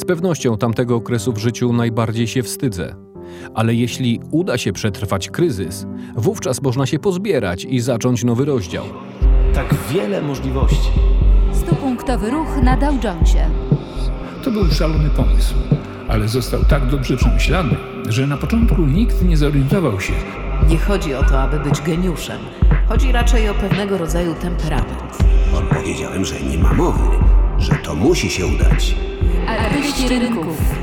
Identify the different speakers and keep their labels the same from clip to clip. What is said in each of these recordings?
Speaker 1: Z pewnością tamtego okresu w życiu najbardziej się wstydzę. Ale jeśli uda się przetrwać kryzys, wówczas można się pozbierać i zacząć nowy rozdział.
Speaker 2: Tak wiele możliwości.
Speaker 3: Stupunktowy ruch na Dow Jonesie.
Speaker 4: To był szalony pomysł, ale został tak dobrze przemyślany, że na początku nikt nie zorientował się.
Speaker 5: Nie chodzi o to, aby być geniuszem. Chodzi raczej o pewnego rodzaju temperament.
Speaker 6: Odpowiedziałem, że nie ma mowy, że to musi się udać.
Speaker 3: Artyści rynków.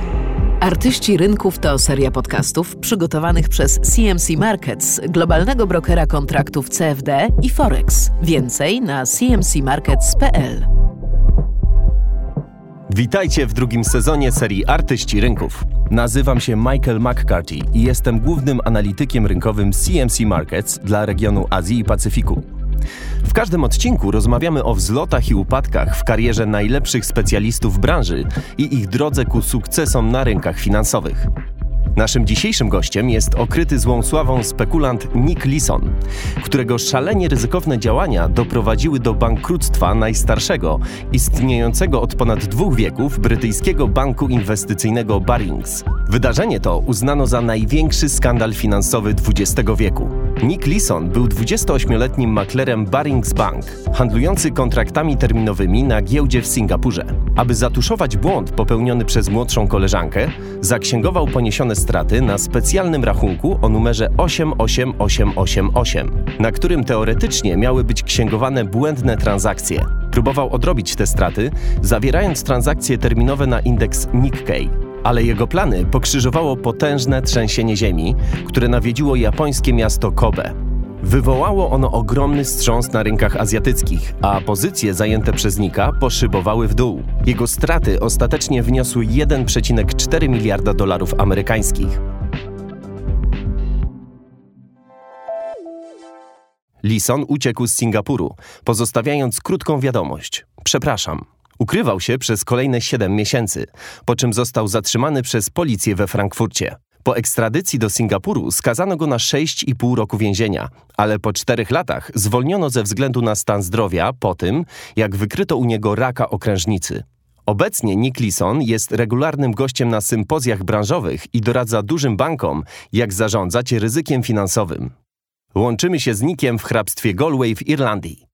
Speaker 5: Artyści Rynków to seria podcastów przygotowanych przez CMC Markets, globalnego brokera kontraktów CFD i Forex. Więcej na cmcmarkets.pl.
Speaker 2: Witajcie w drugim sezonie serii Artyści Rynków. Nazywam się Michael McCarthy i jestem głównym analitykiem rynkowym CMC Markets dla regionu Azji i Pacyfiku. W każdym odcinku rozmawiamy o wzlotach i upadkach w karierze najlepszych specjalistów branży i ich drodze ku sukcesom na rynkach finansowych. Naszym dzisiejszym gościem jest okryty złą sławą spekulant Nick Leeson, którego szalenie ryzykowne działania doprowadziły do bankructwa najstarszego, istniejącego od ponad dwóch wieków brytyjskiego banku inwestycyjnego Barings. Wydarzenie to uznano za największy skandal finansowy XX wieku. Nick Leeson był 28-letnim maklerem Barings Bank, handlujący kontraktami terminowymi na giełdzie w Singapurze. Aby zatuszować błąd popełniony przez młodszą koleżankę, zaksięgował poniesione straty na specjalnym rachunku o numerze 88888, na którym teoretycznie miały być księgowane błędne transakcje. Próbował odrobić te straty, zawierając transakcje terminowe na indeks Nikkei. Ale jego plany pokrzyżowało potężne trzęsienie ziemi, które nawiedziło japońskie miasto Kobe. Wywołało ono ogromny wstrząs na rynkach azjatyckich, a pozycje zajęte przez Nika poszybowały w dół. Jego straty ostatecznie wyniosły 1,4 miliarda dolarów amerykańskich. Lison uciekł z Singapuru, pozostawiając krótką wiadomość: Przepraszam. Ukrywał się przez kolejne 7 miesięcy, po czym został zatrzymany przez policję we Frankfurcie. Po ekstradycji do Singapuru skazano go na 6,5 roku więzienia, ale po czterech latach zwolniono ze względu na stan zdrowia po tym, jak wykryto u niego raka okrężnicy. Obecnie Nick Leeson jest regularnym gościem na sympozjach branżowych i doradza dużym bankom, jak zarządzać ryzykiem finansowym. Łączymy się z Nickiem w hrabstwie Galway w Irlandii.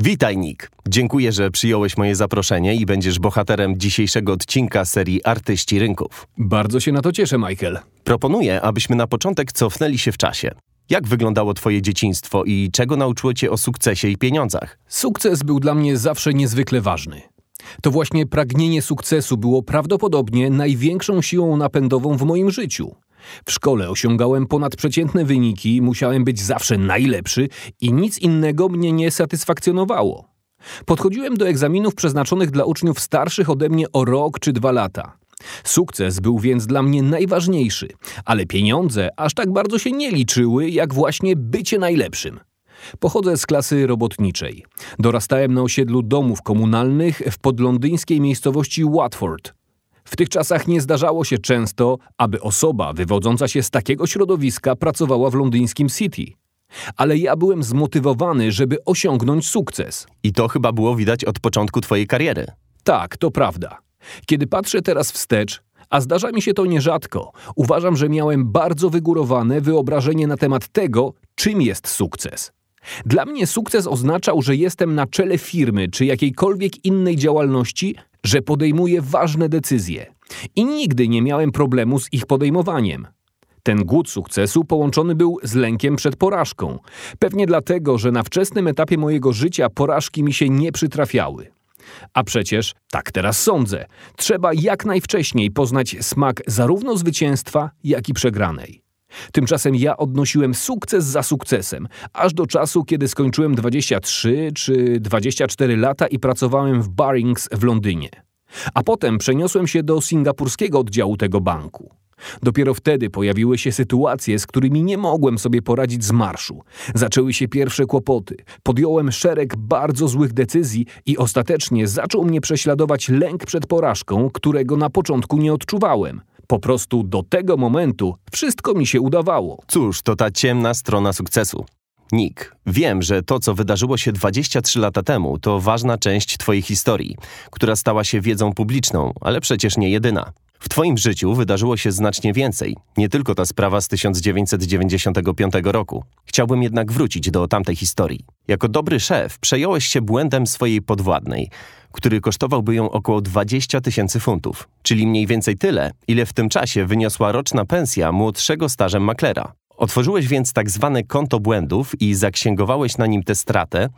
Speaker 2: Witaj, Nick. Dziękuję, że przyjąłeś moje zaproszenie i będziesz bohaterem dzisiejszego odcinka serii Artyści Rynków.
Speaker 1: Bardzo się na to cieszę, Michael.
Speaker 2: Proponuję, abyśmy na początek cofnęli się w czasie. Jak wyglądało Twoje dzieciństwo i czego nauczyło Cię o sukcesie i pieniądzach?
Speaker 1: Sukces był dla mnie zawsze niezwykle ważny. To właśnie pragnienie sukcesu było prawdopodobnie największą siłą napędową w moim życiu. W szkole osiągałem ponadprzeciętne wyniki, musiałem być zawsze najlepszy i nic innego mnie nie satysfakcjonowało. Podchodziłem do egzaminów przeznaczonych dla uczniów starszych ode mnie o rok czy dwa lata. Sukces był więc dla mnie najważniejszy, ale pieniądze aż tak bardzo się nie liczyły, jak właśnie bycie najlepszym. Pochodzę z klasy robotniczej. Dorastałem na osiedlu domów komunalnych w podlondyńskiej miejscowości Watford. W tych czasach nie zdarzało się często, aby osoba wywodząca się z takiego środowiska pracowała w londyńskim City. Ale ja byłem zmotywowany, żeby osiągnąć sukces.
Speaker 2: I to chyba było widać od początku Twojej kariery.
Speaker 1: Tak, to prawda. Kiedy patrzę teraz wstecz, a zdarza mi się to nierzadko, uważam, że miałem bardzo wygórowane wyobrażenie na temat tego, czym jest sukces. Dla mnie sukces oznaczał, że jestem na czele firmy czy jakiejkolwiek innej działalności, że podejmuję ważne decyzje. I nigdy nie miałem problemu z ich podejmowaniem. Ten głód sukcesu połączony był z lękiem przed porażką. Pewnie dlatego, że na wczesnym etapie mojego życia porażki mi się nie przytrafiały. A przecież, tak teraz sądzę, trzeba jak najwcześniej poznać smak zarówno zwycięstwa, jak i przegranej. Tymczasem ja odnosiłem sukces za sukcesem, aż do czasu, kiedy skończyłem 23 czy 24 lata i pracowałem w Barings w Londynie. A potem przeniosłem się do singapurskiego oddziału tego banku. Dopiero wtedy pojawiły się sytuacje, z którymi nie mogłem sobie poradzić z marszu. Zaczęły się pierwsze kłopoty. Podjąłem szereg bardzo złych decyzji i ostatecznie zaczął mnie prześladować lęk przed porażką, którego na początku nie odczuwałem. Po prostu do tego momentu wszystko mi się udawało.
Speaker 2: Cóż, to ta ciemna strona sukcesu. Nick, wiem, że to, co wydarzyło się 23 lata temu, to ważna część Twojej historii, która stała się wiedzą publiczną, ale przecież nie jedyna. W Twoim życiu wydarzyło się znacznie więcej, nie tylko ta sprawa z 1995 roku. Chciałbym jednak wrócić do tamtej historii. Jako dobry szef przejąłeś się błędem swojej podwładnej, który kosztowałby ją około 20 tysięcy funtów, czyli mniej więcej tyle, ile w tym czasie wyniosła roczna pensja młodszego stażem maklera. Otworzyłeś więc tak zwane konto błędów i zaksięgowałeś na nim tę stratę,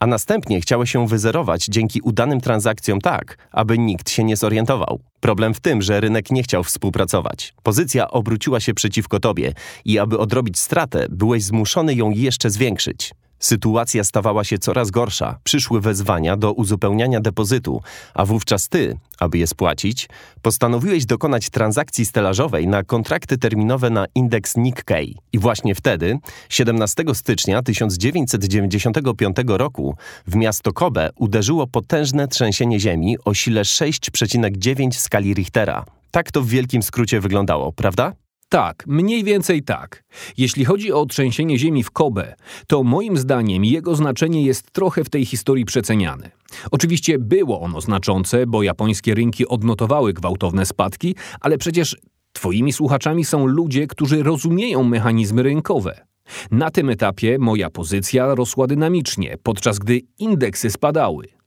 Speaker 2: a następnie chciałeś się wyzerować dzięki udanym transakcjom tak, aby nikt się nie zorientował. Problem w tym, że rynek nie chciał współpracować. Pozycja obróciła się przeciwko tobie i aby odrobić stratę, byłeś zmuszony ją jeszcze zwiększyć. Sytuacja stawała się coraz gorsza. Przyszły wezwania do uzupełniania depozytu, a wówczas ty, aby je spłacić, postanowiłeś dokonać transakcji stelażowej na kontrakty terminowe na indeks Nikkei. I właśnie wtedy, 17 stycznia 1995 roku, w miasto Kobe uderzyło potężne trzęsienie ziemi o sile 6,9 w skali Richtera. Tak to w wielkim skrócie wyglądało, prawda?
Speaker 1: Tak, mniej więcej tak. Jeśli chodzi o trzęsienie ziemi w Kobe, to moim zdaniem jego znaczenie jest trochę w tej historii przeceniane. Oczywiście było ono znaczące, bo japońskie rynki odnotowały gwałtowne spadki, ale przecież twoimi słuchaczami są ludzie, którzy rozumieją mechanizmy rynkowe. Na tym etapie moja pozycja rosła dynamicznie, podczas gdy indeksy spadały.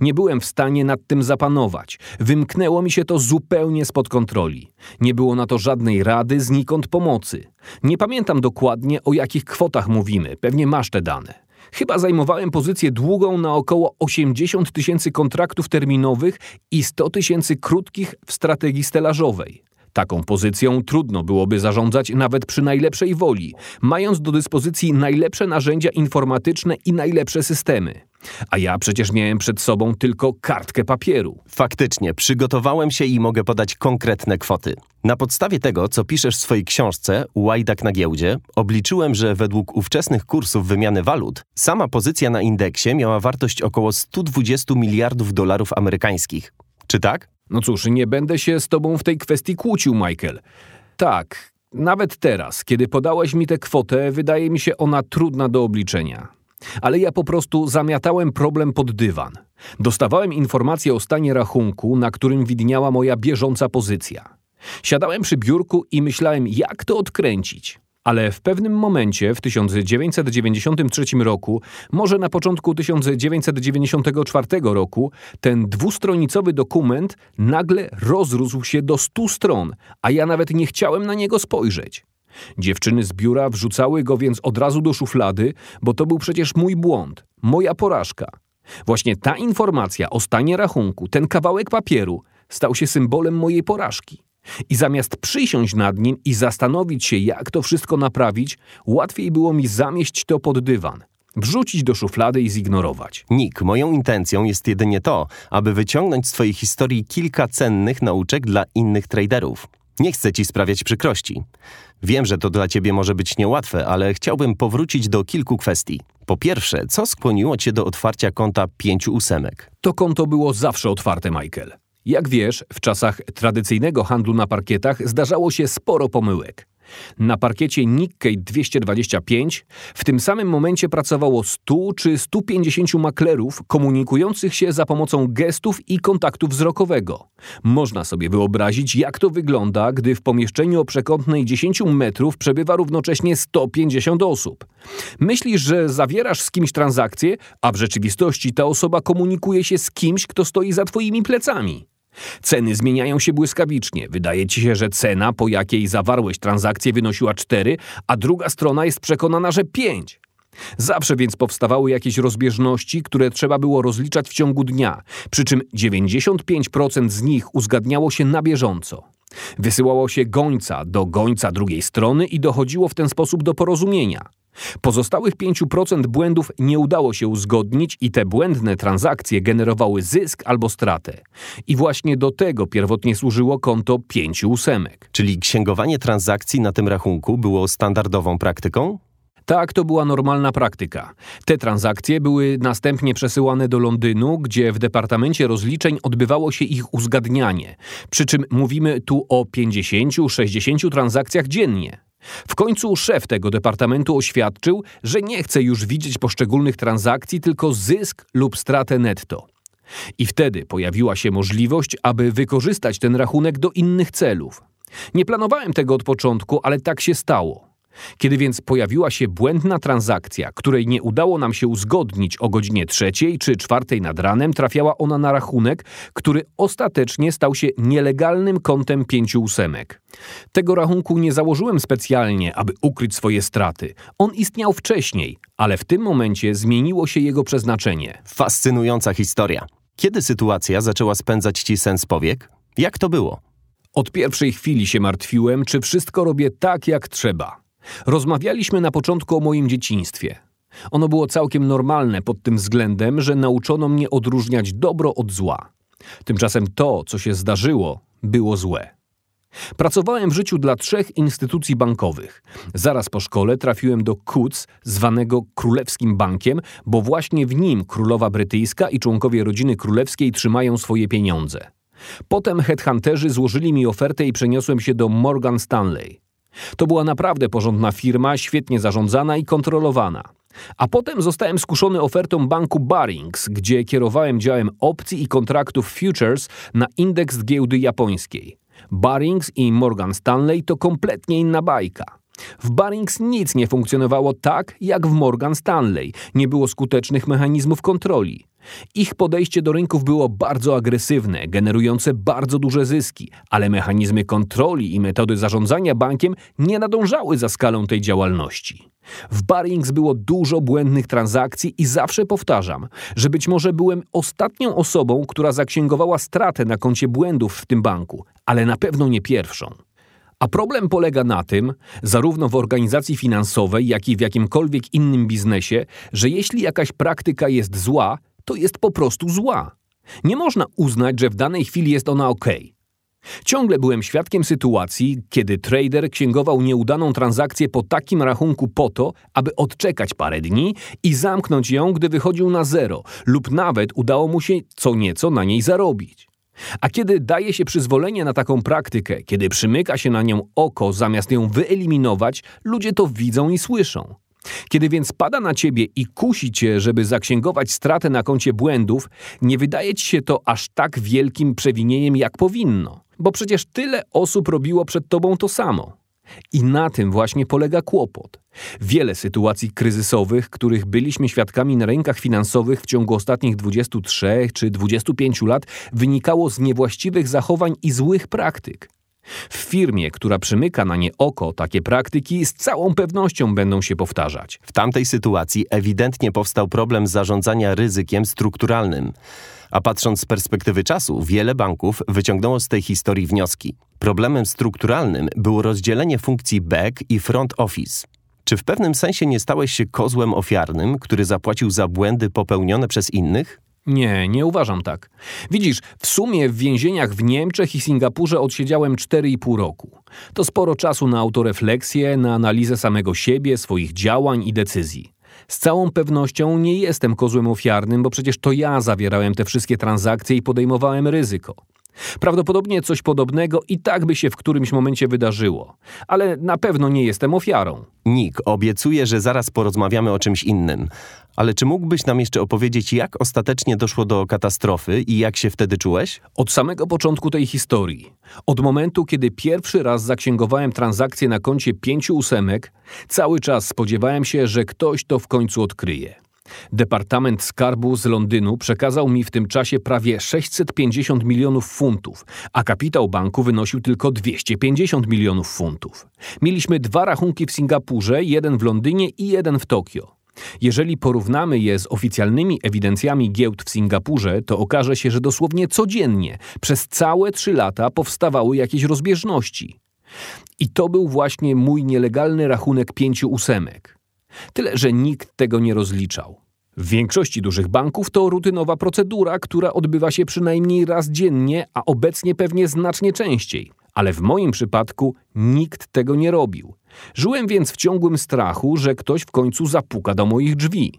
Speaker 1: Nie byłem w stanie nad tym zapanować. Wymknęło mi się to zupełnie spod kontroli. Nie było na to żadnej rady, znikąd pomocy. Nie pamiętam dokładnie, o jakich kwotach mówimy, pewnie masz te dane. Chyba zajmowałem pozycję długą na około 80 tysięcy kontraktów terminowych i 100 tysięcy krótkich w strategii stelażowej. Taką pozycją trudno byłoby zarządzać nawet przy najlepszej woli, mając do dyspozycji najlepsze narzędzia informatyczne i najlepsze systemy. A ja przecież miałem przed sobą tylko kartkę papieru.
Speaker 2: Faktycznie, przygotowałem się i mogę podać konkretne kwoty. Na podstawie tego, co piszesz w swojej książce Łajdak na giełdzie, obliczyłem, że według ówczesnych kursów wymiany walut, sama pozycja na indeksie miała wartość około 120 miliardów dolarów amerykańskich. Czy tak?
Speaker 1: No cóż, nie będę się z tobą w tej kwestii kłócił, Michael. Tak, nawet teraz, kiedy podałeś mi tę kwotę, wydaje mi się ona trudna do obliczenia. Ale ja po prostu zamiatałem problem pod dywan. Dostawałem informacje o stanie rachunku, na którym widniała moja bieżąca pozycja. Siadałem przy biurku i myślałem, jak to odkręcić. Ale w pewnym momencie, w 1993 roku, może na początku 1994 roku, ten dwustronicowy dokument nagle rozrósł się do 100 stron, a ja nawet nie chciałem na niego spojrzeć. Dziewczyny z biura wrzucały go więc od razu do szuflady, bo to był przecież mój błąd, moja porażka. Właśnie ta informacja o stanie rachunku, ten kawałek papieru, stał się symbolem mojej porażki. I zamiast przysiąść nad nim i zastanowić się, jak to wszystko naprawić, łatwiej było mi zamieść to pod dywan, wrzucić do szuflady i zignorować.
Speaker 2: Nick, moją intencją jest jedynie to, aby wyciągnąć z Twojej historii kilka cennych nauczek dla innych traderów. Nie chcę Ci sprawiać przykrości. Wiem, że to dla Ciebie może być niełatwe, ale chciałbym powrócić do kilku kwestii. Po pierwsze, co skłoniło Cię do otwarcia konta pięciu ósemek?
Speaker 1: To konto było zawsze otwarte, Michael. Jak wiesz, w czasach tradycyjnego handlu na parkietach zdarzało się sporo pomyłek. Na parkiecie Nikkei 225 w tym samym momencie pracowało 100 czy 150 maklerów komunikujących się za pomocą gestów i kontaktu wzrokowego. Można sobie wyobrazić, jak to wygląda, gdy w pomieszczeniu o przekątnej 10 metrów przebywa równocześnie 150 osób. Myślisz, że zawierasz z kimś transakcję, a w rzeczywistości ta osoba komunikuje się z kimś, kto stoi za twoimi plecami. Ceny zmieniają się błyskawicznie. Wydaje ci się, że cena, po jakiej zawarłeś transakcję, wynosiła 4, a druga strona jest przekonana, że 5. Zawsze więc powstawały jakieś rozbieżności, które trzeba było rozliczać w ciągu dnia, przy czym 95% z nich uzgadniało się na bieżąco. Wysyłało się gońca do gońca drugiej strony i dochodziło w ten sposób do porozumienia. Pozostałych 5% błędów nie udało się uzgodnić i te błędne transakcje generowały zysk albo stratę. I właśnie do tego pierwotnie służyło konto 5 ósemek.
Speaker 2: Czyli księgowanie transakcji na tym rachunku było standardową praktyką?
Speaker 1: Tak, to była normalna praktyka. Te transakcje były następnie przesyłane do Londynu, gdzie w Departamencie Rozliczeń odbywało się ich uzgadnianie. Przy czym mówimy tu o 50-60 transakcjach dziennie. W końcu szef tego departamentu oświadczył, że nie chce już widzieć poszczególnych transakcji, tylko zysk lub stratę netto. I wtedy pojawiła się możliwość, aby wykorzystać ten rachunek do innych celów. Nie planowałem tego od początku, ale tak się stało. Kiedy więc pojawiła się błędna transakcja, której nie udało nam się uzgodnić o godzinie trzeciej czy czwartej nad ranem, trafiała ona na rachunek, który ostatecznie stał się nielegalnym kontem pięciu ósemek. Tego rachunku nie założyłem specjalnie, aby ukryć swoje straty. On istniał wcześniej, ale w tym momencie zmieniło się jego przeznaczenie.
Speaker 2: Fascynująca historia. Kiedy sytuacja zaczęła spędzać ci sens powiek? Jak to było?
Speaker 1: Od pierwszej chwili się martwiłem, czy wszystko robię tak, jak trzeba. Rozmawialiśmy na początku o moim dzieciństwie. Ono było całkiem normalne pod tym względem, że nauczono mnie odróżniać dobro od zła. Tymczasem to, co się zdarzyło, było złe. Pracowałem w życiu dla trzech instytucji bankowych. Zaraz po szkole trafiłem do KUC, zwanego Królewskim Bankiem, bo właśnie w nim królowa brytyjska i członkowie rodziny królewskiej trzymają swoje pieniądze. Potem headhunterzy złożyli mi ofertę i przeniosłem się do Morgan Stanley. To była naprawdę porządna firma, świetnie zarządzana i kontrolowana. A potem zostałem skuszony ofertą banku Barings, gdzie kierowałem działem opcji i kontraktów futures na indeks giełdy japońskiej. Barings i Morgan Stanley to kompletnie inna bajka. W Barings nic nie funkcjonowało tak, jak w Morgan Stanley. Nie było skutecznych mechanizmów kontroli. Ich podejście do rynków było bardzo agresywne, generujące bardzo duże zyski, ale mechanizmy kontroli i metody zarządzania bankiem nie nadążały za skalą tej działalności. W Barings było dużo błędnych transakcji i zawsze powtarzam, że być może byłem ostatnią osobą, która zaksięgowała stratę na koncie błędów w tym banku, ale na pewno nie pierwszą. A problem polega na tym, zarówno w organizacji finansowej, jak i w jakimkolwiek innym biznesie, że jeśli jakaś praktyka jest zła, to jest po prostu zła. Nie można uznać, że w danej chwili jest ona ok. Ciągle byłem świadkiem sytuacji, kiedy trader księgował nieudaną transakcję po takim rachunku po to, aby odczekać parę dni i zamknąć ją, gdy wychodził na zero, lub nawet udało mu się co nieco na niej zarobić. A kiedy daje się przyzwolenie na taką praktykę, kiedy przymyka się na nią oko zamiast ją wyeliminować, ludzie to widzą i słyszą. Kiedy więc pada na ciebie i kusi cię, żeby zaksięgować stratę na koncie błędów, nie wydaje ci się to aż tak wielkim przewinieniem, jak powinno, bo przecież tyle osób robiło przed tobą to samo. I na tym właśnie polega kłopot. Wiele sytuacji kryzysowych, których byliśmy świadkami na rynkach finansowych w ciągu ostatnich 23 czy 25 lat, wynikało z niewłaściwych zachowań i złych praktyk. W firmie, która przymyka na nie oko, takie praktyki z całą pewnością będą się powtarzać.
Speaker 2: W tamtej sytuacji ewidentnie powstał problem zarządzania ryzykiem strukturalnym. A patrząc z perspektywy czasu, wiele banków wyciągnęło z tej historii wnioski. Problemem strukturalnym było rozdzielenie funkcji back i front office. Czy w pewnym sensie nie stałeś się kozłem ofiarnym, który zapłacił za błędy popełnione przez innych?
Speaker 1: Nie, nie uważam tak. Widzisz, w sumie w więzieniach w Niemczech i Singapurze odsiedziałem 4,5 roku. To sporo czasu na autorefleksję, na analizę samego siebie, swoich działań i decyzji. Z całą pewnością nie jestem kozłem ofiarnym, bo przecież to ja zawierałem te wszystkie transakcje i podejmowałem ryzyko. Prawdopodobnie coś podobnego i tak by się w którymś momencie wydarzyło, ale na pewno nie jestem ofiarą.
Speaker 2: Nick, obiecuję, że zaraz porozmawiamy o czymś innym. Ale czy mógłbyś nam jeszcze opowiedzieć, jak ostatecznie doszło do katastrofy i jak się wtedy czułeś?
Speaker 1: Od samego początku tej historii, od momentu, kiedy pierwszy raz zaksięgowałem transakcję na koncie pięciu ósemek, cały czas spodziewałem się, że ktoś to w końcu odkryje. Departament Skarbu z Londynu przekazał mi w tym czasie prawie 650 milionów funtów, a kapitał banku wynosił tylko 250 milionów funtów. Mieliśmy dwa rachunki w Singapurze, jeden w Londynie i jeden w Tokio. Jeżeli porównamy je z oficjalnymi ewidencjami giełd w Singapurze, to okaże się, że dosłownie codziennie przez całe trzy lata powstawały jakieś rozbieżności. I to był właśnie mój nielegalny rachunek pięciu ósemek. Tyle, że nikt tego nie rozliczał. W większości dużych banków to rutynowa procedura, która odbywa się przynajmniej raz dziennie, a obecnie pewnie znacznie częściej. Ale w moim przypadku nikt tego nie robił. Żyłem więc w ciągłym strachu, że ktoś w końcu zapuka do moich drzwi.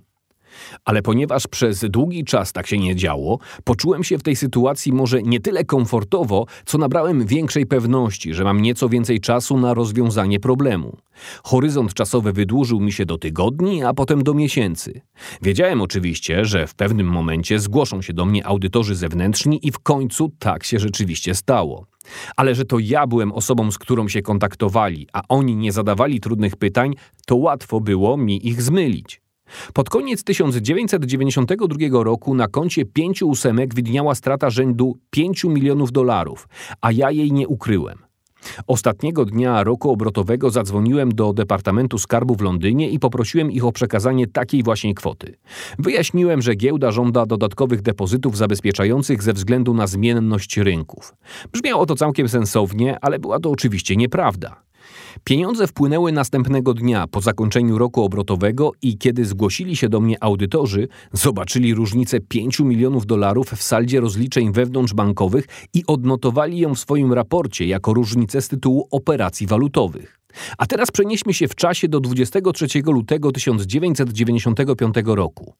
Speaker 1: Ale ponieważ przez długi czas tak się nie działo, poczułem się w tej sytuacji może nie tyle komfortowo, co nabrałem większej pewności, że mam nieco więcej czasu na rozwiązanie problemu. Horyzont czasowy wydłużył mi się do tygodni, a potem do miesięcy. Wiedziałem oczywiście, że w pewnym momencie zgłoszą się do mnie audytorzy zewnętrzni i w końcu tak się rzeczywiście stało. Ale że to ja byłem osobą, z którą się kontaktowali, a oni nie zadawali trudnych pytań, to łatwo było mi ich zmylić. Pod koniec 1992 roku na koncie pięciu ósemek widniała strata rzędu 5 milionów dolarów, a ja jej nie ukryłem. Ostatniego dnia roku obrotowego zadzwoniłem do Departamentu Skarbu w Londynie i poprosiłem ich o przekazanie takiej właśnie kwoty. Wyjaśniłem, że giełda żąda dodatkowych depozytów zabezpieczających ze względu na zmienność rynków. Brzmiało to całkiem sensownie, ale była to oczywiście nieprawda. Pieniądze wpłynęły następnego dnia po zakończeniu roku obrotowego i kiedy zgłosili się do mnie audytorzy, zobaczyli różnicę 5 milionów dolarów w saldzie rozliczeń wewnątrzbankowych i odnotowali ją w swoim raporcie jako różnicę z tytułu operacji walutowych. A teraz przenieśmy się w czasie do 23 lutego 1995 roku.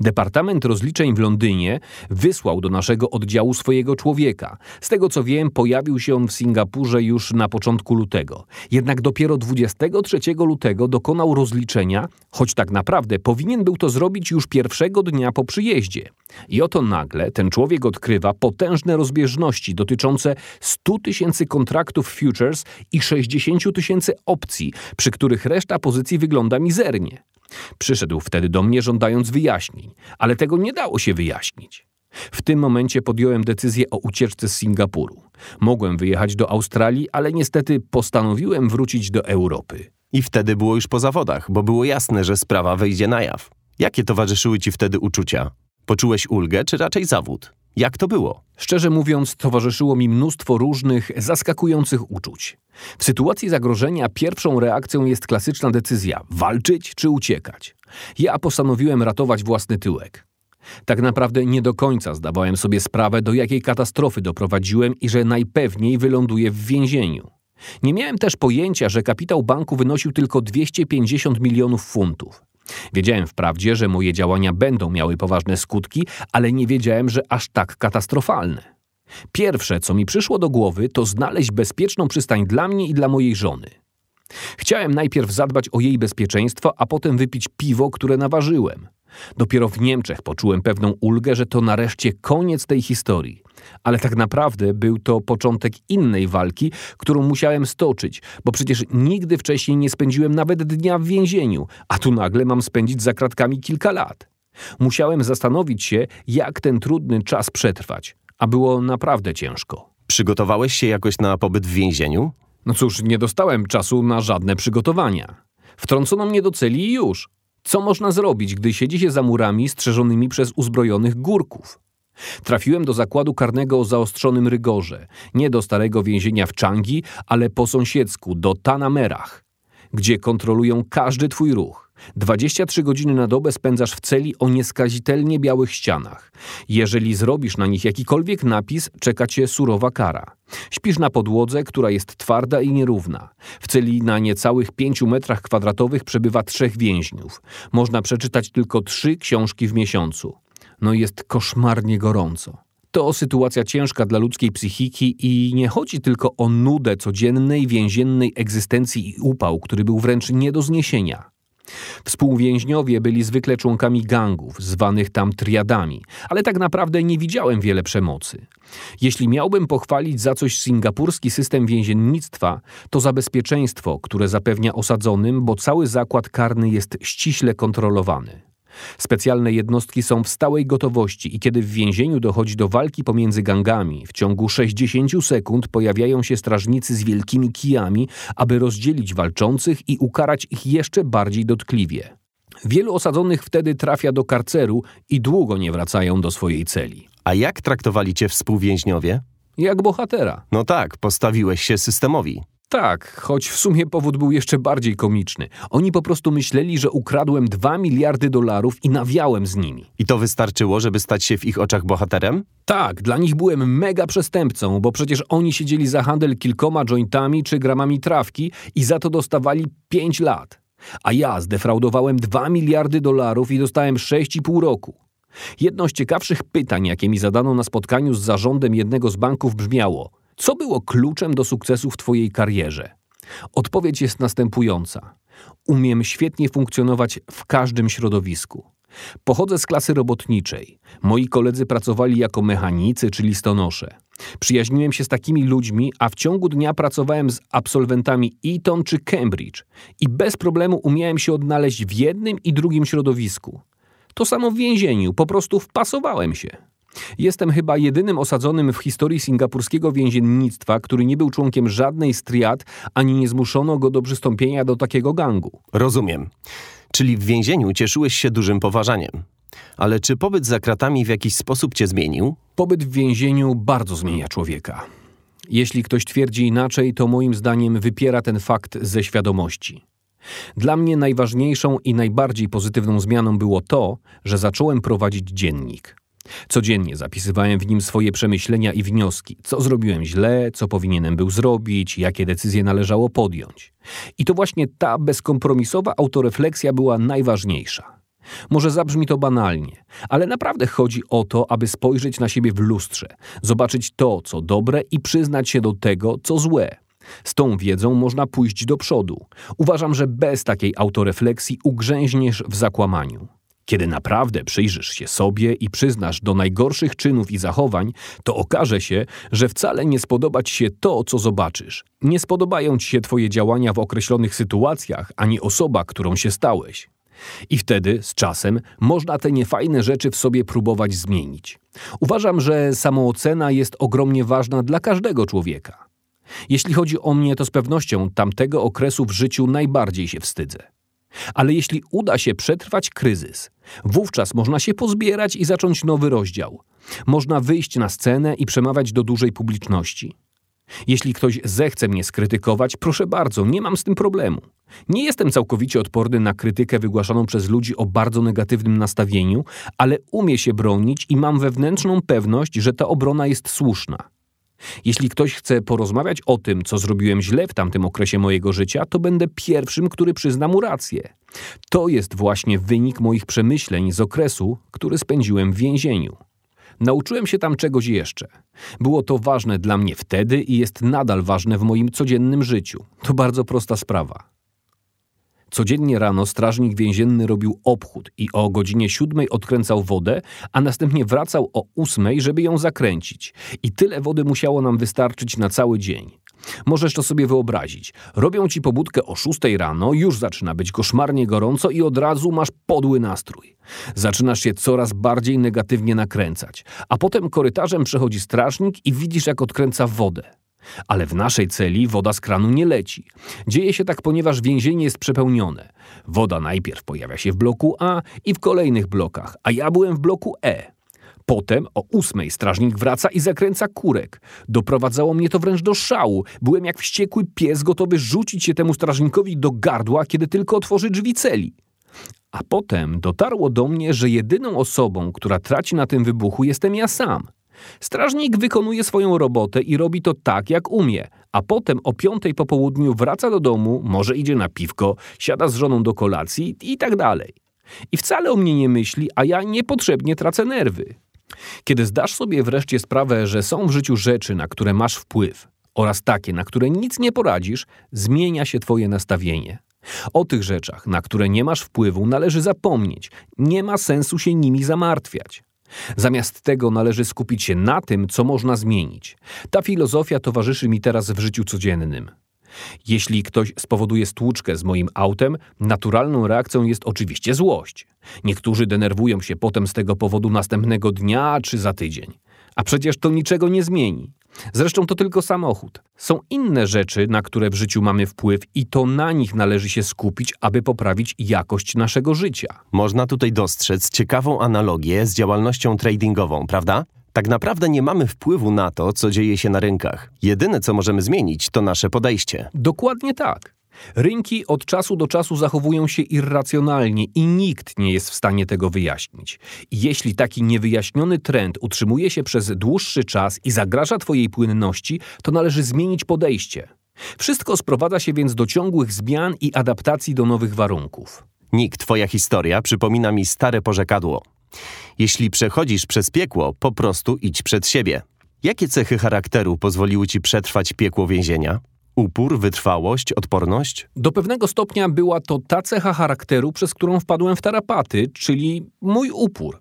Speaker 1: Departament Rozliczeń w Londynie wysłał do naszego oddziału swojego człowieka. Z tego co wiem, pojawił się on w Singapurze już na początku lutego. Jednak dopiero 23 lutego dokonał rozliczenia, choć tak naprawdę powinien był to zrobić już pierwszego dnia po przyjeździe. I oto nagle ten człowiek odkrywa potężne rozbieżności dotyczące 100 tysięcy kontraktów futures i 60 tysięcy opcji, przy których reszta pozycji wygląda mizernie. Przyszedł wtedy do mnie żądając wyjaśnień, ale tego nie dało się wyjaśnić. W tym momencie podjąłem decyzję o ucieczce z Singapuru. Mogłem wyjechać do Australii, ale niestety postanowiłem wrócić do Europy.
Speaker 2: I wtedy było już po zawodach, bo było jasne, że sprawa wejdzie na jaw. Jakie towarzyszyły ci wtedy uczucia? Poczułeś ulgę, czy raczej zawód? Jak to było?
Speaker 1: Szczerze mówiąc, towarzyszyło mi mnóstwo różnych, zaskakujących uczuć. W sytuacji zagrożenia pierwszą reakcją jest klasyczna decyzja: walczyć czy uciekać. Ja postanowiłem ratować własny tyłek. Tak naprawdę nie do końca zdawałem sobie sprawę, do jakiej katastrofy doprowadziłem i że najpewniej wyląduję w więzieniu. Nie miałem też pojęcia, że kapitał banku wynosił tylko 250 milionów funtów. Wiedziałem wprawdzie, że moje działania będą miały poważne skutki, ale nie wiedziałem, że aż tak katastrofalne. Pierwsze, co mi przyszło do głowy, to znaleźć bezpieczną przystań dla mnie i dla mojej żony. Chciałem najpierw zadbać o jej bezpieczeństwo, a potem wypić piwo, które naważyłem. Dopiero w Niemczech poczułem pewną ulgę, że to nareszcie koniec tej historii. Ale tak naprawdę był to początek innej walki, którą musiałem stoczyć, bo przecież nigdy wcześniej nie spędziłem nawet dnia w więzieniu, a tu nagle mam spędzić za kratkami kilka lat. Musiałem zastanowić się, jak ten trudny czas przetrwać, a było naprawdę ciężko.
Speaker 2: Przygotowałeś się jakoś na pobyt w więzieniu?
Speaker 1: No cóż, nie dostałem czasu na żadne przygotowania. Wtrącono mnie do celi i już. Co można zrobić, gdy siedzi się za murami strzeżonymi przez uzbrojonych górków? Trafiłem do zakładu karnego o zaostrzonym rygorze, nie do starego więzienia w Changi, ale po sąsiedzku, do Tanamerach, gdzie kontrolują każdy twój ruch. 23 godziny na dobę spędzasz w celi o nieskazitelnie białych ścianach. Jeżeli zrobisz na nich jakikolwiek napis, czeka cię surowa kara. Śpisz na podłodze, która jest twarda i nierówna. W celi na niecałych 5 metrach kwadratowych przebywa trzech więźniów. Można przeczytać tylko trzy książki w miesiącu no jest koszmarnie gorąco. To sytuacja ciężka dla ludzkiej psychiki i nie chodzi tylko o nudę codziennej więziennej egzystencji i upał, który był wręcz nie do zniesienia. Współwięźniowie byli zwykle członkami gangów, zwanych tam triadami, ale tak naprawdę nie widziałem wiele przemocy. Jeśli miałbym pochwalić za coś singapurski system więziennictwa, to za bezpieczeństwo, które zapewnia osadzonym, bo cały zakład karny jest ściśle kontrolowany. Specjalne jednostki są w stałej gotowości i kiedy w więzieniu dochodzi do walki pomiędzy gangami, w ciągu 60 sekund pojawiają się strażnicy z wielkimi kijami, aby rozdzielić walczących i ukarać ich jeszcze bardziej dotkliwie. Wielu osadzonych wtedy trafia do karceru i długo nie wracają do swojej celi.
Speaker 2: A jak traktowali cię współwięźniowie?
Speaker 1: Jak bohatera.
Speaker 2: No tak, postawiłeś się systemowi.
Speaker 1: Tak, choć w sumie powód był jeszcze bardziej komiczny. Oni po prostu myśleli, że ukradłem 2 miliardy dolarów i nawiałem z nimi.
Speaker 2: I to wystarczyło, żeby stać się w ich oczach bohaterem?
Speaker 1: Tak, dla nich byłem mega przestępcą, bo przecież oni siedzieli za handel kilkoma jointami czy gramami trawki i za to dostawali 5 lat. A ja zdefraudowałem 2 miliardy dolarów i dostałem 6,5 roku. Jedno z ciekawszych pytań, jakie mi zadano na spotkaniu z zarządem jednego z banków brzmiało: Co było kluczem do sukcesu w Twojej karierze? Odpowiedź jest następująca: Umiem świetnie funkcjonować w każdym środowisku. Pochodzę z klasy robotniczej. Moi koledzy pracowali jako mechanicy czy listonosze. Przyjaźniłem się z takimi ludźmi, a w ciągu dnia pracowałem z absolwentami Eton czy Cambridge i bez problemu umiałem się odnaleźć w jednym i drugim środowisku. To samo w więzieniu, po prostu wpasowałem się. Jestem chyba jedynym osadzonym w historii singapurskiego więziennictwa, który nie był członkiem żadnej z triad, ani nie zmuszono go do przystąpienia do takiego gangu.
Speaker 2: Rozumiem. Czyli w więzieniu cieszyłeś się dużym poważaniem. Ale czy pobyt za kratami w jakiś sposób cię zmienił?
Speaker 1: Pobyt w więzieniu bardzo zmienia człowieka. Jeśli ktoś twierdzi inaczej, to moim zdaniem wypiera ten fakt ze świadomości. Dla mnie najważniejszą i najbardziej pozytywną zmianą było to, że zacząłem prowadzić dziennik. Codziennie zapisywałem w nim swoje przemyślenia i wnioski, co zrobiłem źle, co powinienem był zrobić, jakie decyzje należało podjąć. I to właśnie ta bezkompromisowa autorefleksja była najważniejsza. Może zabrzmi to banalnie, ale naprawdę chodzi o to, aby spojrzeć na siebie w lustrze, zobaczyć to, co dobre i przyznać się do tego, co złe. Z tą wiedzą można pójść do przodu. Uważam, że bez takiej autorefleksji ugrzęźniesz w zakłamaniu. Kiedy naprawdę przyjrzysz się sobie i przyznasz do najgorszych czynów i zachowań, to okaże się, że wcale nie spodoba ci się to, co zobaczysz. Nie spodobają ci się twoje działania w określonych sytuacjach, ani osoba, którą się stałeś. I wtedy, z czasem, można te niefajne rzeczy w sobie próbować zmienić. Uważam, że samoocena jest ogromnie ważna dla każdego człowieka. Jeśli chodzi o mnie, to z pewnością tamtego okresu w życiu najbardziej się wstydzę. Ale jeśli uda się przetrwać kryzys, wówczas można się pozbierać i zacząć nowy rozdział. Można wyjść na scenę i przemawiać do dużej publiczności. Jeśli ktoś zechce mnie skrytykować, proszę bardzo, nie mam z tym problemu. Nie jestem całkowicie odporny na krytykę wygłaszaną przez ludzi o bardzo negatywnym nastawieniu, ale umie się bronić i mam wewnętrzną pewność, że ta obrona jest słuszna. Jeśli ktoś chce porozmawiać o tym, co zrobiłem źle w tamtym okresie mojego życia, to będę pierwszym, który przyzna mu rację. To jest właśnie wynik moich przemyśleń z okresu, który spędziłem w więzieniu. Nauczyłem się tam czegoś jeszcze. Było to ważne dla mnie wtedy i jest nadal ważne w moim codziennym życiu. To bardzo prosta sprawa. Codziennie rano strażnik więzienny robił obchód i o godzinie siódmej odkręcał wodę, a następnie wracał o ósmej, żeby ją zakręcić. I tyle wody musiało nam wystarczyć na cały dzień. Możesz to sobie wyobrazić. Robią ci pobudkę o szóstej rano, już zaczyna być koszmarnie gorąco i od razu masz podły nastrój. Zaczynasz się coraz bardziej negatywnie nakręcać, a potem korytarzem przechodzi strażnik i widzisz, jak odkręca wodę. Ale w naszej celi woda z kranu nie leci. Dzieje się tak, ponieważ więzienie jest przepełnione. Woda najpierw pojawia się w bloku A i w kolejnych blokach, a ja byłem w bloku E. Potem o ósmej strażnik wraca i zakręca kurek. Doprowadzało mnie to wręcz do szału. Byłem jak wściekły pies gotowy rzucić się temu strażnikowi do gardła, kiedy tylko otworzy drzwi celi. A potem dotarło do mnie, że jedyną osobą, która traci na tym wybuchu, jestem ja sam. Strażnik wykonuje swoją robotę i robi to tak, jak umie, a potem o piątej po południu wraca do domu, może idzie na piwko, siada z żoną do kolacji i tak dalej. I wcale o mnie nie myśli, a ja niepotrzebnie tracę nerwy. Kiedy zdasz sobie wreszcie sprawę, że są w życiu rzeczy, na które masz wpływ, oraz takie, na które nic nie poradzisz, zmienia się Twoje nastawienie. O tych rzeczach, na które nie masz wpływu, należy zapomnieć. Nie ma sensu się nimi zamartwiać. Zamiast tego należy skupić się na tym, co można zmienić. Ta filozofia towarzyszy mi teraz w życiu codziennym. Jeśli ktoś spowoduje stłuczkę z moim autem, naturalną reakcją jest oczywiście złość. Niektórzy denerwują się potem z tego powodu następnego dnia czy za tydzień. A przecież to niczego nie zmieni. Zresztą to tylko samochód. Są inne rzeczy, na które w życiu mamy wpływ, i to na nich należy się skupić, aby poprawić jakość naszego życia.
Speaker 2: Można tutaj dostrzec ciekawą analogię z działalnością tradingową, prawda? Tak naprawdę nie mamy wpływu na to, co dzieje się na rynkach. Jedyne, co możemy zmienić, to nasze podejście.
Speaker 1: Dokładnie tak. Rynki od czasu do czasu zachowują się irracjonalnie i nikt nie jest w stanie tego wyjaśnić. Jeśli taki niewyjaśniony trend utrzymuje się przez dłuższy czas i zagraża Twojej płynności, to należy zmienić podejście. Wszystko sprowadza się więc do ciągłych zmian i adaptacji do nowych warunków.
Speaker 2: Nick, twoja historia przypomina mi stare porzekadło. Jeśli przechodzisz przez piekło, po prostu idź przed siebie. Jakie cechy charakteru pozwoliły ci przetrwać piekło więzienia? Upór, wytrwałość, odporność?
Speaker 1: Do pewnego stopnia była to ta cecha charakteru, przez którą wpadłem w tarapaty, czyli mój upór.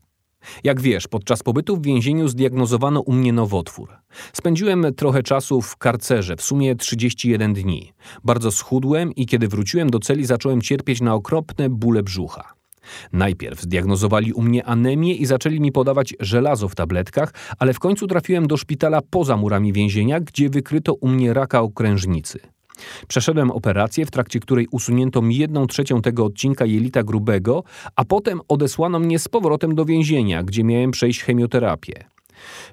Speaker 1: Jak wiesz, podczas pobytu w więzieniu zdiagnozowano u mnie nowotwór. Spędziłem trochę czasu w karcerze, w sumie 31 dni. Bardzo schudłem i kiedy wróciłem do celi, zacząłem cierpieć na okropne bóle brzucha. Najpierw zdiagnozowali u mnie anemię i zaczęli mi podawać żelazo w tabletkach, ale w końcu trafiłem do szpitala poza murami więzienia, gdzie wykryto u mnie raka okrężnicy. Przeszedłem operację, w trakcie której usunięto mi jedną trzecią tego odcinka jelita grubego, a potem odesłano mnie z powrotem do więzienia, gdzie miałem przejść chemioterapię.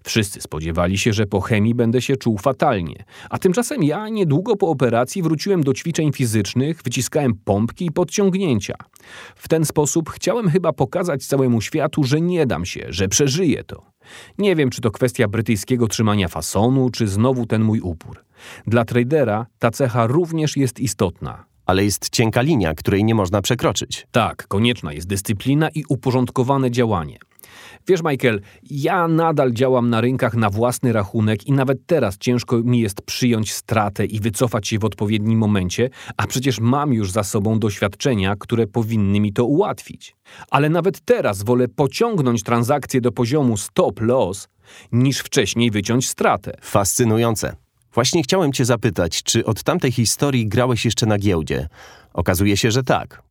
Speaker 1: Wszyscy spodziewali się, że po chemii będę się czuł fatalnie, a tymczasem ja niedługo po operacji wróciłem do ćwiczeń fizycznych, wyciskałem pompki i podciągnięcia. W ten sposób chciałem chyba pokazać całemu światu, że nie dam się, że przeżyję to. Nie wiem, czy to kwestia brytyjskiego trzymania fasonu, czy znowu ten mój upór. Dla tradera ta cecha również jest istotna.
Speaker 2: Ale jest cienka linia, której nie można przekroczyć.
Speaker 1: Tak, konieczna jest dyscyplina i uporządkowane działanie. Wiesz, Michael, ja nadal działam na rynkach na własny rachunek i nawet teraz ciężko mi jest przyjąć stratę i wycofać się w odpowiednim momencie, a przecież mam już za sobą doświadczenia, które powinny mi to ułatwić. Ale nawet teraz wolę pociągnąć transakcję do poziomu stop-loss, niż wcześniej wyciąć stratę.
Speaker 2: Fascynujące. Właśnie chciałem cię zapytać, czy od tamtej historii grałeś jeszcze na giełdzie? Okazuje się, że tak.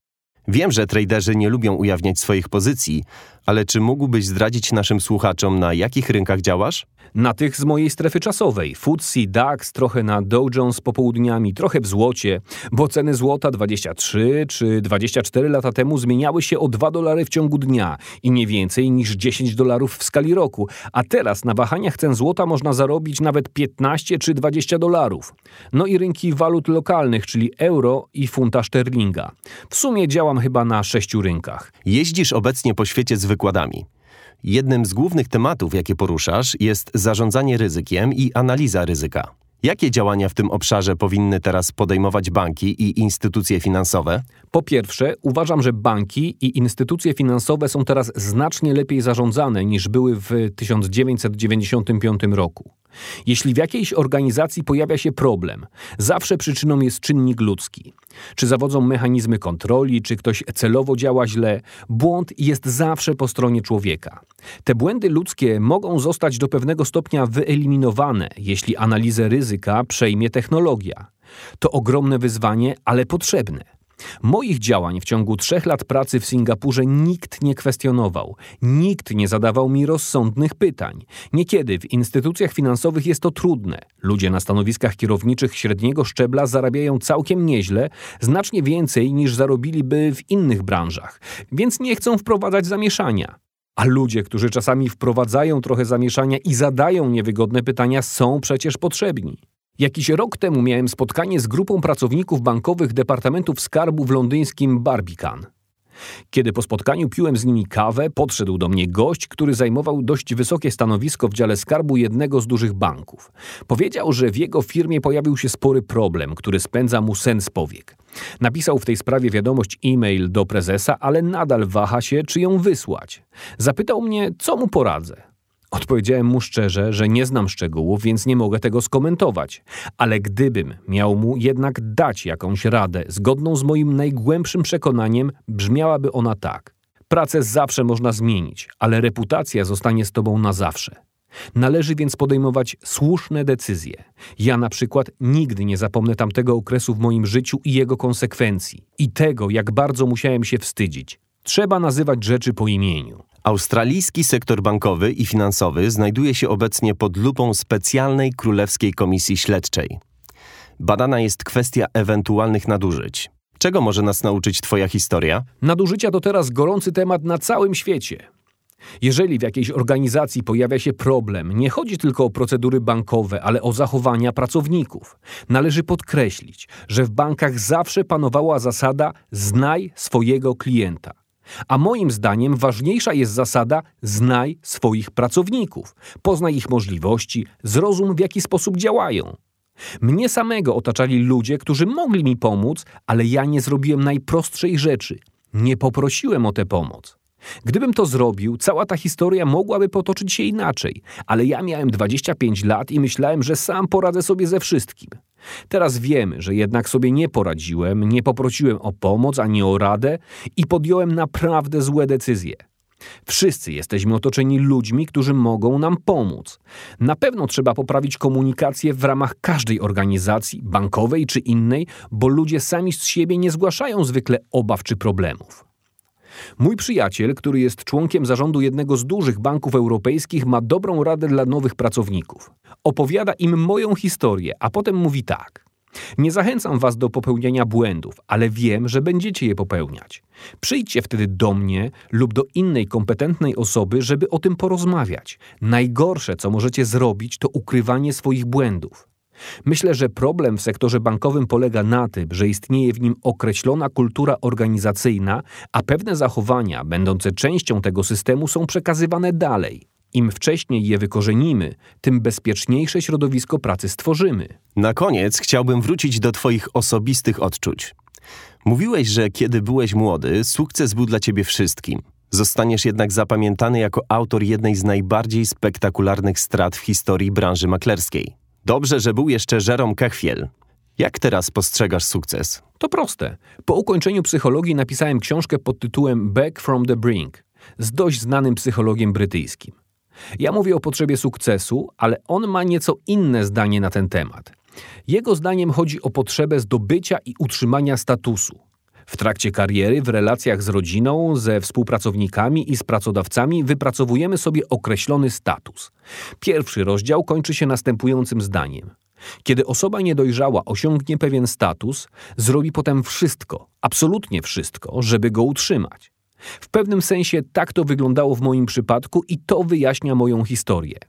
Speaker 2: Wiem, że traderzy nie lubią ujawniać swoich pozycji, ale czy mógłbyś zdradzić naszym słuchaczom, na jakich rynkach działasz?
Speaker 1: Na tych z mojej strefy czasowej. FTSE, DAX, trochę na Dow Jones popołudniami, trochę w złocie, bo ceny złota 23 czy 24 lata temu zmieniały się o 2 dolary w ciągu dnia i nie więcej niż 10 dolarów w skali roku, a teraz na wahaniach cen złota można zarobić nawet 15 czy 20 dolarów. No i rynki walut lokalnych, czyli euro i funta sterlinga. W sumie działam chyba na sześciu rynkach.
Speaker 2: Jeździsz obecnie po świecie z wykładami. Jednym z głównych tematów, jakie poruszasz, jest zarządzanie ryzykiem i analiza ryzyka. Jakie działania w tym obszarze powinny teraz podejmować banki i instytucje finansowe?
Speaker 1: Po pierwsze, uważam, że banki i instytucje finansowe są teraz znacznie lepiej zarządzane niż były w 1995 roku. Jeśli w jakiejś organizacji pojawia się problem, zawsze przyczyną jest czynnik ludzki. Czy zawodzą mechanizmy kontroli, czy ktoś celowo działa źle, błąd jest zawsze po stronie człowieka. Te błędy ludzkie mogą zostać do pewnego stopnia wyeliminowane, jeśli analizę ryzyka przejmie technologia. To ogromne wyzwanie, ale potrzebne. Moich działań w ciągu trzech lat pracy w Singapurze nikt nie kwestionował, nikt nie zadawał mi rozsądnych pytań. Niekiedy w instytucjach finansowych jest to trudne. Ludzie na stanowiskach kierowniczych średniego szczebla zarabiają całkiem nieźle, znacznie więcej niż zarobiliby w innych branżach, więc nie chcą wprowadzać zamieszania. A ludzie, którzy czasami wprowadzają trochę zamieszania i zadają niewygodne pytania, są przecież potrzebni. Jakiś rok temu miałem spotkanie z grupą pracowników bankowych Departamentów Skarbu w londyńskim Barbican. Kiedy po spotkaniu piłem z nimi kawę, podszedł do mnie gość, który zajmował dość wysokie stanowisko w dziale skarbu jednego z dużych banków. Powiedział, że w jego firmie pojawił się spory problem, który spędza mu sen z powiek. Napisał w tej sprawie wiadomość e-mail do prezesa, ale nadal waha się, czy ją wysłać. Zapytał mnie, co mu poradzę. Odpowiedziałem mu szczerze, że nie znam szczegółów, więc nie mogę tego skomentować. Ale gdybym miał mu jednak dać jakąś radę, zgodną z moim najgłębszym przekonaniem, brzmiałaby ona tak. Pracę zawsze można zmienić, ale reputacja zostanie z tobą na zawsze. Należy więc podejmować słuszne decyzje. Ja na przykład nigdy nie zapomnę tamtego okresu w moim życiu i jego konsekwencji. I tego, jak bardzo musiałem się wstydzić. Trzeba nazywać rzeczy po imieniu.
Speaker 2: Australijski sektor bankowy i finansowy znajduje się obecnie pod lupą specjalnej Królewskiej Komisji Śledczej. Badana jest kwestia ewentualnych nadużyć. Czego może nas nauczyć Twoja historia?
Speaker 1: Nadużycia to teraz gorący temat na całym świecie. Jeżeli w jakiejś organizacji pojawia się problem, nie chodzi tylko o procedury bankowe, ale o zachowania pracowników. Należy podkreślić, że w bankach zawsze panowała zasada znaj swojego klienta. A moim zdaniem ważniejsza jest zasada znaj swoich pracowników, poznaj ich możliwości, zrozum w jaki sposób działają. Mnie samego otaczali ludzie, którzy mogli mi pomóc, ale ja nie zrobiłem najprostszej rzeczy. Nie poprosiłem o tę pomoc. Gdybym to zrobił, cała ta historia mogłaby potoczyć się inaczej, ale ja miałem 25 lat i myślałem, że sam poradzę sobie ze wszystkim. Teraz wiemy, że jednak sobie nie poradziłem, nie poprosiłem o pomoc ani o radę i podjąłem naprawdę złe decyzje. Wszyscy jesteśmy otoczeni ludźmi, którzy mogą nam pomóc. Na pewno trzeba poprawić komunikację w ramach każdej organizacji, bankowej czy innej, bo ludzie sami z siebie nie zgłaszają zwykle obaw czy problemów. Mój przyjaciel, który jest członkiem zarządu jednego z dużych banków europejskich, ma dobrą radę dla nowych pracowników. Opowiada im moją historię, a potem mówi tak. Nie zachęcam was do popełniania błędów, ale wiem, że będziecie je popełniać. Przyjdźcie wtedy do mnie lub do innej kompetentnej osoby, żeby o tym porozmawiać. Najgorsze, co możecie zrobić, to ukrywanie swoich błędów. Myślę, że problem w sektorze bankowym polega na tym, że istnieje w nim określona kultura organizacyjna, a pewne zachowania, będące częścią tego systemu, są przekazywane dalej. Im wcześniej je wykorzenimy, tym bezpieczniejsze środowisko pracy stworzymy.
Speaker 2: Na koniec chciałbym wrócić do Twoich osobistych odczuć. Mówiłeś, że kiedy byłeś młody, sukces był dla Ciebie wszystkim. Zostaniesz jednak zapamiętany jako autor jednej z najbardziej spektakularnych strat w historii branży maklerskiej. Dobrze, że był jeszcze Jerome Kechwiel. Jak teraz postrzegasz sukces?
Speaker 1: To proste. Po ukończeniu psychologii napisałem książkę pod tytułem Back from the Brink z dość znanym psychologiem brytyjskim. Ja mówię o potrzebie sukcesu, ale on ma nieco inne zdanie na ten temat. Jego zdaniem chodzi o potrzebę zdobycia i utrzymania statusu. W trakcie kariery, w relacjach z rodziną, ze współpracownikami i z pracodawcami wypracowujemy sobie określony status. Pierwszy rozdział kończy się następującym zdaniem. Kiedy osoba niedojrzała osiągnie pewien status, zrobi potem wszystko, absolutnie wszystko, żeby go utrzymać. W pewnym sensie tak to wyglądało w moim przypadku i to wyjaśnia moją historię.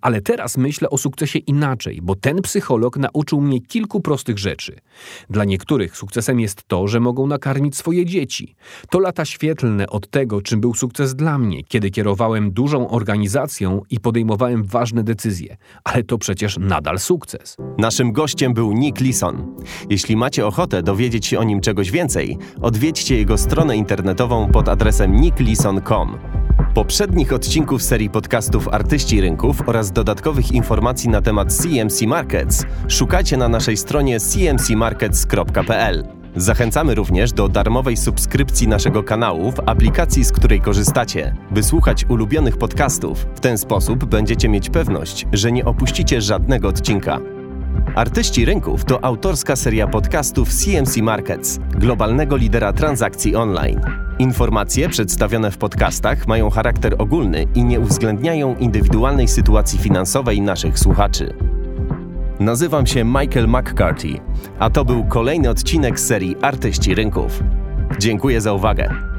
Speaker 1: Ale teraz myślę o sukcesie inaczej, bo ten psycholog nauczył mnie kilku prostych rzeczy. Dla niektórych sukcesem jest to, że mogą nakarmić swoje dzieci. To lata świetlne od tego, czym był sukces dla mnie, kiedy kierowałem dużą organizacją i podejmowałem ważne decyzje. Ale to przecież nadal sukces.
Speaker 2: Naszym gościem był Nick Leeson. Jeśli macie ochotę dowiedzieć się o nim czegoś więcej, odwiedźcie jego stronę internetową pod adresem nickleeson.com. Poprzednich odcinków serii podcastów Artyści Rynków oraz dodatkowych informacji na temat CMC Markets szukajcie na naszej stronie cmcmarkets.pl. Zachęcamy również do darmowej subskrypcji naszego kanału w aplikacji, z której korzystacie, by słuchać ulubionych podcastów. W ten sposób będziecie mieć pewność, że nie opuścicie żadnego odcinka. Artyści Rynków to autorska seria podcastów CMC Markets, globalnego lidera transakcji online. Informacje przedstawione w podcastach mają charakter ogólny i nie uwzględniają indywidualnej sytuacji finansowej naszych słuchaczy. Nazywam się Michael McCarthy, a to był kolejny odcinek serii Artyści Rynków. Dziękuję za uwagę.